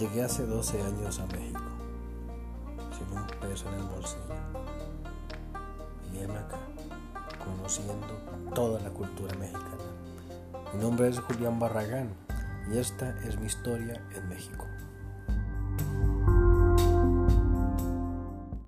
Llegué hace 12 años a México, sin un peso en el bolsillo. Y heme acá, conociendo toda la cultura mexicana. Mi nombre es Julián Barragán y esta es mi historia en México.